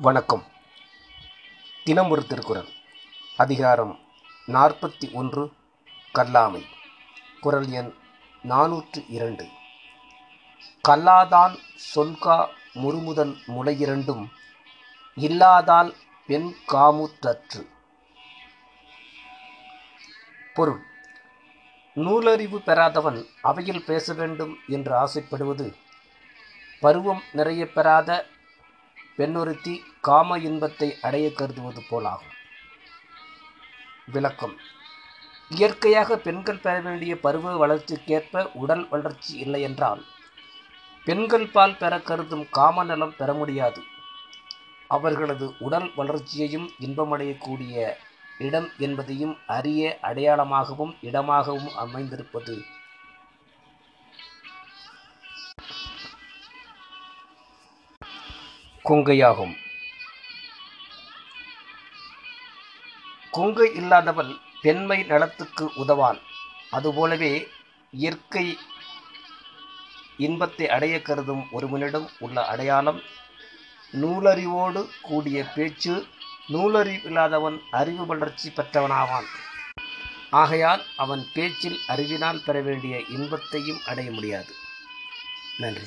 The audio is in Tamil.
வணக்கம். தினம் ஒரு திருக்குறள். அதிகாரம் நாற்பத்தி ஒன்று கல்லாமை. குரல் எண் நானூற்று இரண்டு. கல்லாதான் சொல்கா முறுமுதல் முளையிரண்டும் இல்லாதால் பெண் காமுற்றற்று. பொருள். நூலறிவு பெறாதவன் அவையில் பேச வேண்டும் என்று ஆசைப்படுவது பருவம் நிறைய பெறாத பெண்ணொருத்தி காம இன்பத்தை அடைய கருதுவது போலாகும். விளக்கம். இயற்கையாக பெண்கள் பெற வேண்டிய பருவ வளர்ச்சிக்கேற்ப உடல் வளர்ச்சி இல்லை என்றால் பெண்கள் பால் பெற கருதும் காம நலம் பெற முடியாது. அவர்களது உடல் வளர்ச்சியையும் இன்பமடையக்கூடிய இடம் என்பதையும் அரிய அடையாளமாகவும் இடமாகவும் அமைந்திருப்பது கொங்கையாகும். கொங்கை இல்லாதவள் பெண்மை நலத்துக்கு உதவான். அதுபோலவே இயற்கை இன்பத்தை அடைய கருதும் ஒருவனிடம் உள்ள அடையாளம் நூலறிவோடு கூடிய பேச்சு நூலறிவில்லாதவன் அறிவு வளர்ச்சி பெற்றவனாவான். ஆகையால் அவன் பேச்சில் அறிவினால் பெற வேண்டிய இன்பத்தையும் அடைய முடியாது. நன்றி.